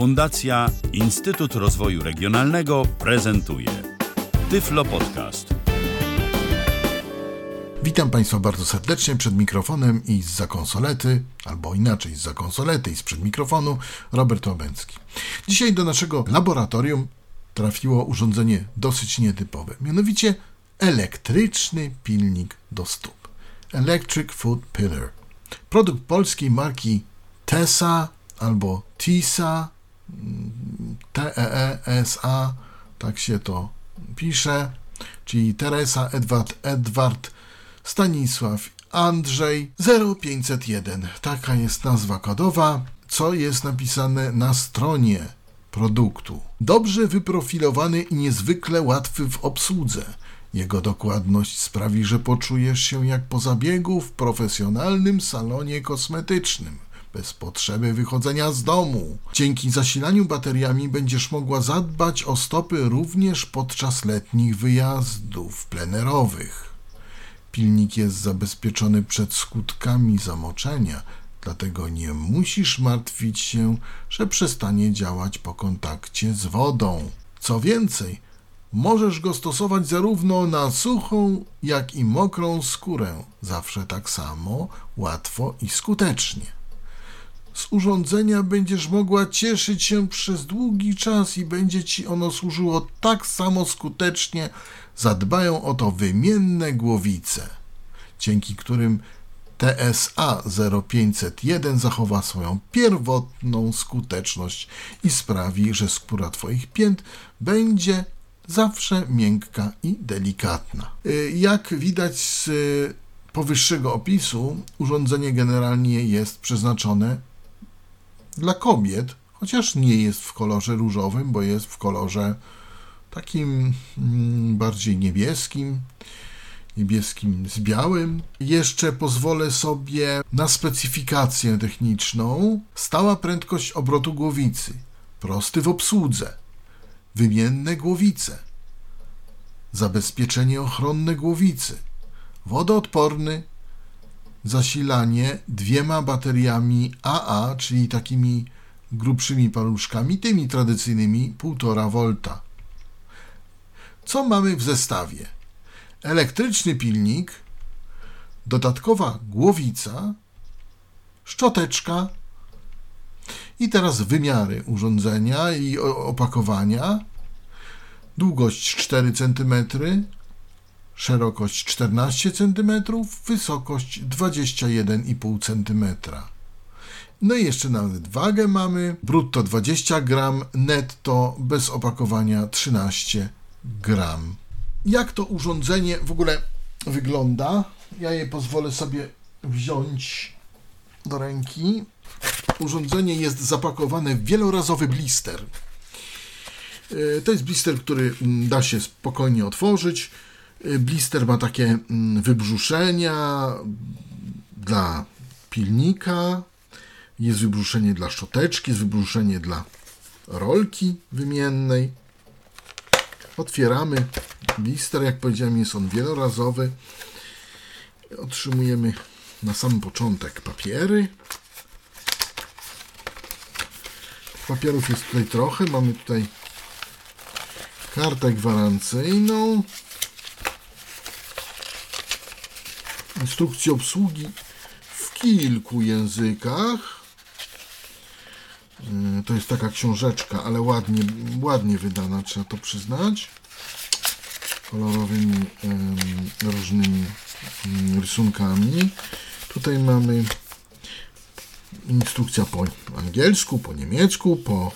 Fundacja Instytut Rozwoju Regionalnego prezentuje Tyflo Podcast. Witam Państwa bardzo serdecznie przed mikrofonem i z konsolety, albo inaczej z konsolety i sprzed mikrofonu, Robert Łabęcki. Dzisiaj do naszego laboratorium trafiło urządzenie dosyć nietypowe, mianowicie elektryczny pilnik do stóp. Electric Foot Pillar. Produkt polskiej marki TESA albo TISA, T-E-E-S-A, tak się to pisze, czyli Teresa, Edward, Edward, Stanisław, Andrzej 0501. Taka jest nazwa kodowa, co jest napisane na stronie produktu. Dobrze wyprofilowany i niezwykle łatwy w obsłudze. Jego dokładność sprawi, że poczujesz się jak po zabiegu w profesjonalnym salonie kosmetycznym bez potrzeby wychodzenia z domu. Dzięki zasilaniu bateriami będziesz mogła zadbać o stopy również podczas letnich wyjazdów plenerowych. Pilnik jest zabezpieczony przed skutkami zamoczenia, dlatego nie musisz martwić się, że przestanie działać po kontakcie z wodą. Co więcej, możesz go stosować zarówno na suchą, jak i mokrą skórę, zawsze tak samo, łatwo i skutecznie. Z urządzenia będziesz mogła cieszyć się przez długi czas i będzie ci ono służyło tak samo skutecznie. Zadbają o to wymienne głowice, dzięki którym TSA 0501 zachowa swoją pierwotną skuteczność i sprawi, że skóra Twoich pięt będzie zawsze miękka i delikatna. Y, jak widać z powyższego opisu, urządzenie generalnie jest przeznaczone dla kobiet, chociaż nie jest w kolorze różowym, bo jest w kolorze takim mm, bardziej niebieskim, niebieskim z białym. Jeszcze pozwolę sobie na specyfikację techniczną. Stała prędkość obrotu głowicy, prosty w obsłudze, wymienne głowice, zabezpieczenie ochronne głowicy, wodoodporny, zasilanie dwiema bateriami AA, czyli takimi grubszymi paluszkami, tymi tradycyjnymi 1,5 V. Co mamy w zestawie? Elektryczny pilnik, dodatkowa głowica, szczoteczka i teraz wymiary urządzenia i opakowania. Długość 4 cm, szerokość 14 cm, wysokość 21,5 cm. No i jeszcze nawet wagę mamy. Brutto 20 gram, netto bez opakowania 13 gram. Jak to urządzenie w ogóle wygląda? Ja je pozwolę sobie wziąć do ręki. Urządzenie jest zapakowane w wielorazowy blister. E, to jest blister, który da się spokojnie otworzyć. E, blister ma takie mm, wybrzuszenia dla pilnika, jest wybrzuszenie dla szczoteczki, jest wybrzuszenie dla rolki wymiennej. Otwieramy blister, jak powiedziałem, jest on wielorazowy. Otrzymujemy na sam początek papiery. Papierów jest tutaj trochę. Mamy tutaj kartę gwarancyjną, instrukcję obsługi w kilku językach. E, to jest taka książeczka, ale ładnie, ładnie wydana, trzeba to przyznać. Kolorowymi różnymi mm, rysunkami. Tutaj mamy instrukcja po angielsku, po niemiecku, po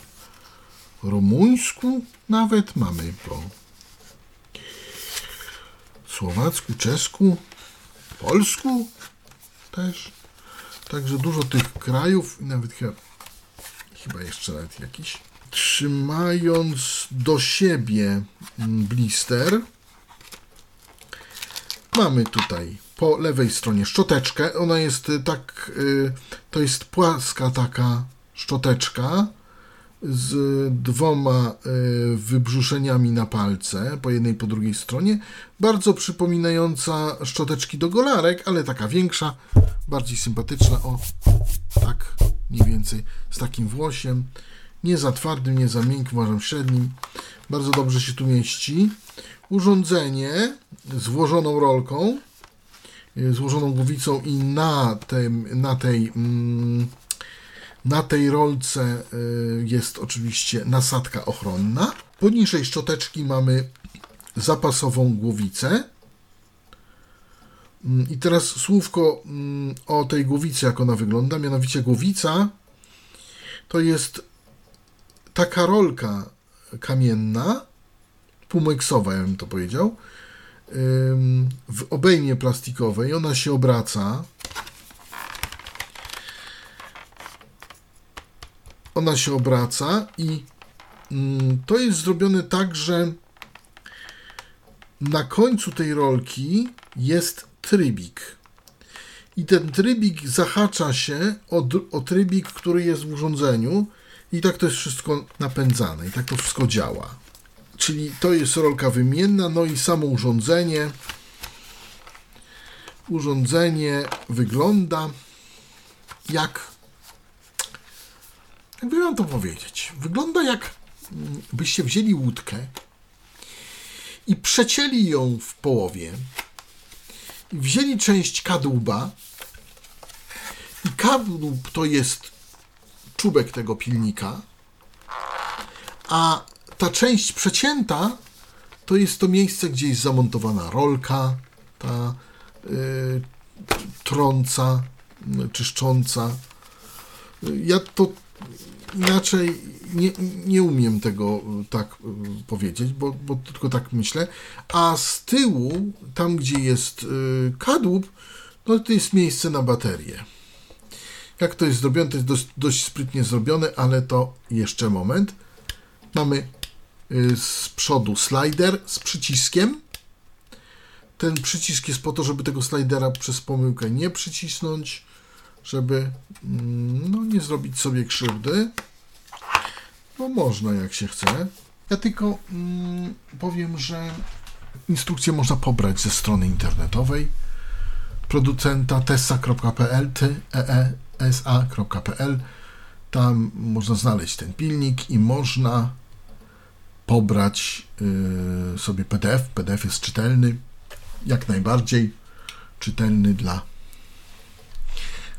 rumuńsku, nawet mamy po słowacku, czesku, polsku też. Także dużo tych krajów, nawet chyba, chyba jeszcze nawet jakiś. Trzymając do siebie blister, mamy tutaj po lewej stronie szczoteczkę. Ona jest tak, y, to jest płaska taka szczoteczka z dwoma y, wybrzuszeniami na palce, po jednej po drugiej stronie, bardzo przypominająca szczoteczki do golarek, ale taka większa, bardziej sympatyczna, o tak mniej więcej z takim włosiem Nie za twardym, nie za miękkim, uważam średnim. Bardzo dobrze się tu mieści. Urządzenie z włożoną rolką, y, złożoną głowicą i na, tym, na tej mm, na tej rolce y, jest oczywiście nasadka ochronna. Poniżej szczoteczki mamy zapasową głowicę. Mm, I teraz słówko mm, o tej głowicy, jak ona wygląda. Mianowicie głowica to jest taka rolka kamienna, półmeksowa, ja bym to powiedział, w obejmie plastikowej. Ona się obraca. Ona się obraca i mm, to jest zrobione tak, że na końcu tej rolki jest trybik. I ten trybik zahacza się o, o trybik, który jest w urządzeniu, i tak to jest wszystko napędzane, i tak to wszystko działa. Czyli to jest rolka wymienna, no i samo urządzenie. Urządzenie wygląda jak. Jakby mam to powiedzieć? Wygląda jak mm, byście wzięli łódkę i przecięli ją w połowie wzięli część kadłuba i kadłub to jest czubek tego pilnika, a ta część przecięta to jest to miejsce, gdzie jest zamontowana rolka, ta y, trąca, czyszcząca. Ja to inaczej nie, nie umiem tego y, tak y, powiedzieć, bo, bo tylko tak myślę. A z tyłu, tam gdzie jest y, kadłub, no to jest miejsce na baterię. Jak to jest zrobione, to jest dość, dość sprytnie zrobione, ale to jeszcze moment. Mamy z przodu slider z przyciskiem. Ten przycisk jest po to, żeby tego slidera przez pomyłkę nie przycisnąć, żeby mm, no, nie zrobić sobie krzywdy. No można jak się chce. Ja tylko mm, powiem, że instrukcję można pobrać ze strony internetowej producenta tessa.pl teesa.pl Tam można znaleźć ten pilnik i można pobrać y, sobie PDF. PDF jest czytelny, jak najbardziej czytelny dla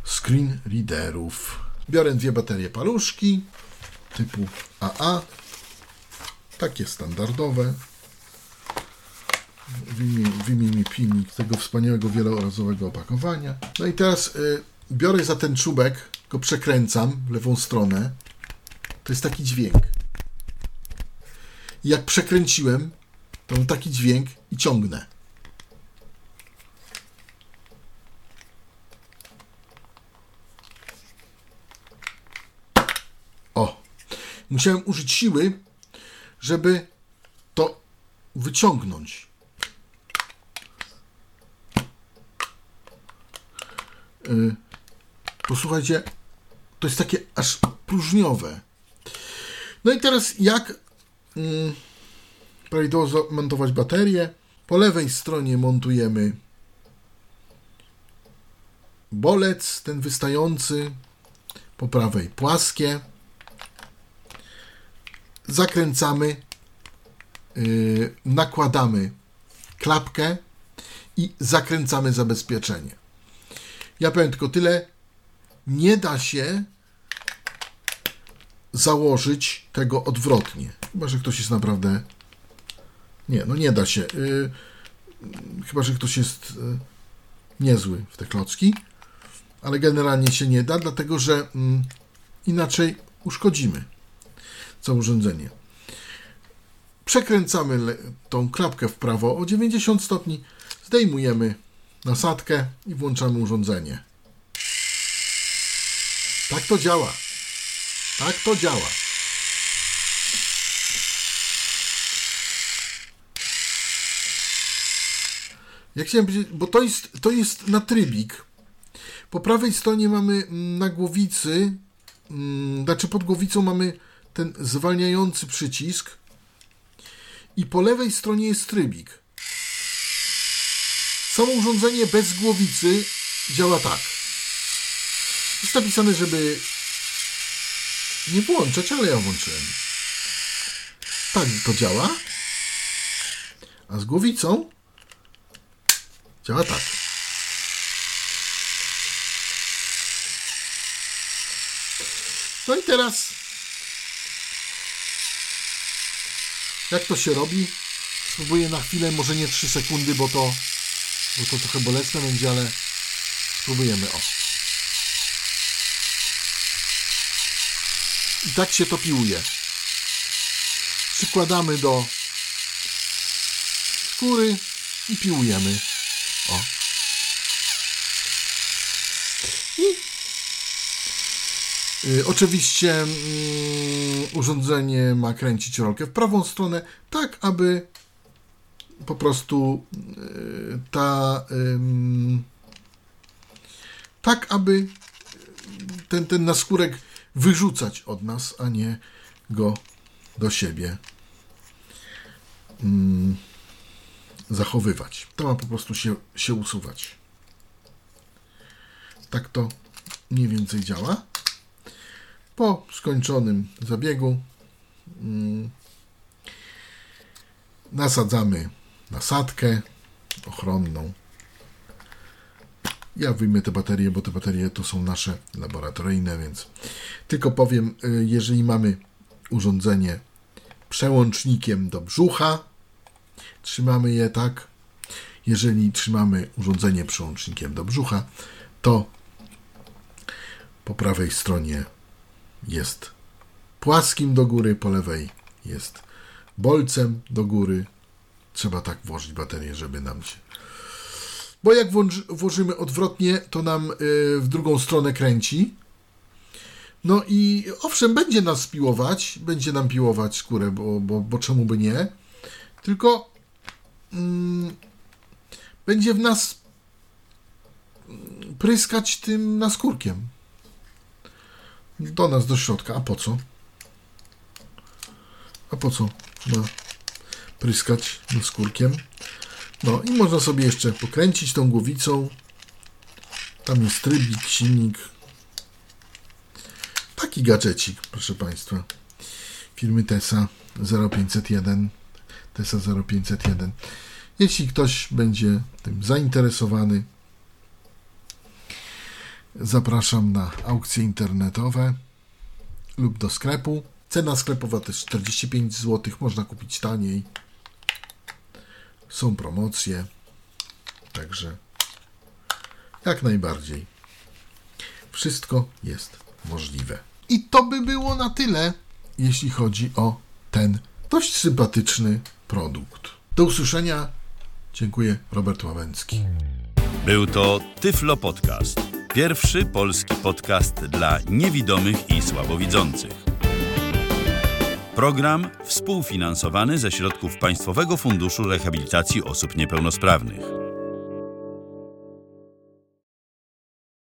screen readerów. Biorę dwie baterie paluszki typu AA, takie standardowe. Wymień mi pilnik tego wspaniałego wielorazowego opakowania. No i teraz y, biorę za ten czubek, go przekręcam w lewą stronę. To jest taki dźwięk. I jak przekręciłem, to mam taki dźwięk i ciągnę. Musiałem użyć siły, żeby to wyciągnąć. Yy, posłuchajcie, to jest takie aż próżniowe. No i teraz jak yy, prawidłowo montować baterię? Po lewej stronie montujemy bolec, ten wystający, po prawej płaskie zakręcamy, yy, nakładamy klapkę i zakręcamy zabezpieczenie. Ja powiem tylko tyle. Nie da się założyć tego odwrotnie. Chyba, że ktoś jest naprawdę. Nie, no nie da się. Yy, chyba, że ktoś jest yy, niezły w te klocki. Ale generalnie się nie da, dlatego że yy, inaczej uszkodzimy za urządzenie. Przekręcamy tą klapkę w prawo o 90 stopni, zdejmujemy nasadkę i włączamy urządzenie. Tak to działa. Tak to działa. Jak chciałem powiedzieć, bo to jest, to jest na trybik. Po prawej stronie mamy mm, na głowicy, mm, znaczy pod głowicą mamy ten zwalniający przycisk i po lewej stronie jest trybik. Samo urządzenie bez głowicy działa tak. Jest napisane, żeby nie włączać, ale ja włączyłem. Tak to działa. A z głowicą działa tak. No i teraz jak to się robi? Spróbuję na chwilę, może nie 3 sekundy, bo to, bo to trochę bolesne będzie, ale spróbujemy. O. I tak się to piłuje. Przykładamy do skóry i piłujemy. O. I y, oczywiście mm, urządzenie ma kręcić rolkę w prawą stronę, tak aby po prostu y, ta tak aby ten, ten naskórek wyrzucać od nas, a nie go do siebie mm, zachowywać. To ma po prostu się, się usuwać. Tak to mniej więcej działa. Po skończonym zabiegu mm, nasadzamy nasadkę ochronną. Ja wyjmę te baterie, bo te baterie to są nasze laboratoryjne, więc tylko powiem, y, jeżeli mamy urządzenie przełącznikiem do brzucha, trzymamy je tak. Jeżeli trzymamy urządzenie przełącznikiem do brzucha, to po prawej stronie jest płaskim do góry, po lewej jest bolcem do góry. Trzeba tak włożyć baterię, żeby nam się. Bo jak włożymy odwrotnie, to nam y, w drugą stronę kręci. No i owszem, będzie nas piłować, będzie nam piłować skórę, bo, bo, bo czemu by nie? Tylko mm, będzie w nas pryskać tym naskórkiem. Do nas, do środka. A po co? A po co? No, pryskać naskórkiem. No i można sobie jeszcze pokręcić tą głowicą. Tam jest trybik, silnik. Taki gadżecik, proszę Państwa. Firmy TESA 0501. TESA 0501. Jeśli ktoś będzie tym zainteresowany, zapraszam na aukcje internetowe lub do sklepu. Cena sklepowa to jest 45 zł, można kupić taniej. Są promocje, także jak najbardziej. Wszystko jest możliwe. I to by było na tyle, jeśli chodzi o ten dość sympatyczny produkt. Do usłyszenia. Dziękuję, Robert Łabęcki. Był to Tyflo Podcast. Pierwszy polski podcast dla niewidomych i słabowidzących. Program współfinansowany ze środków Państwowego Funduszu Rehabilitacji Osób Niepełnosprawnych.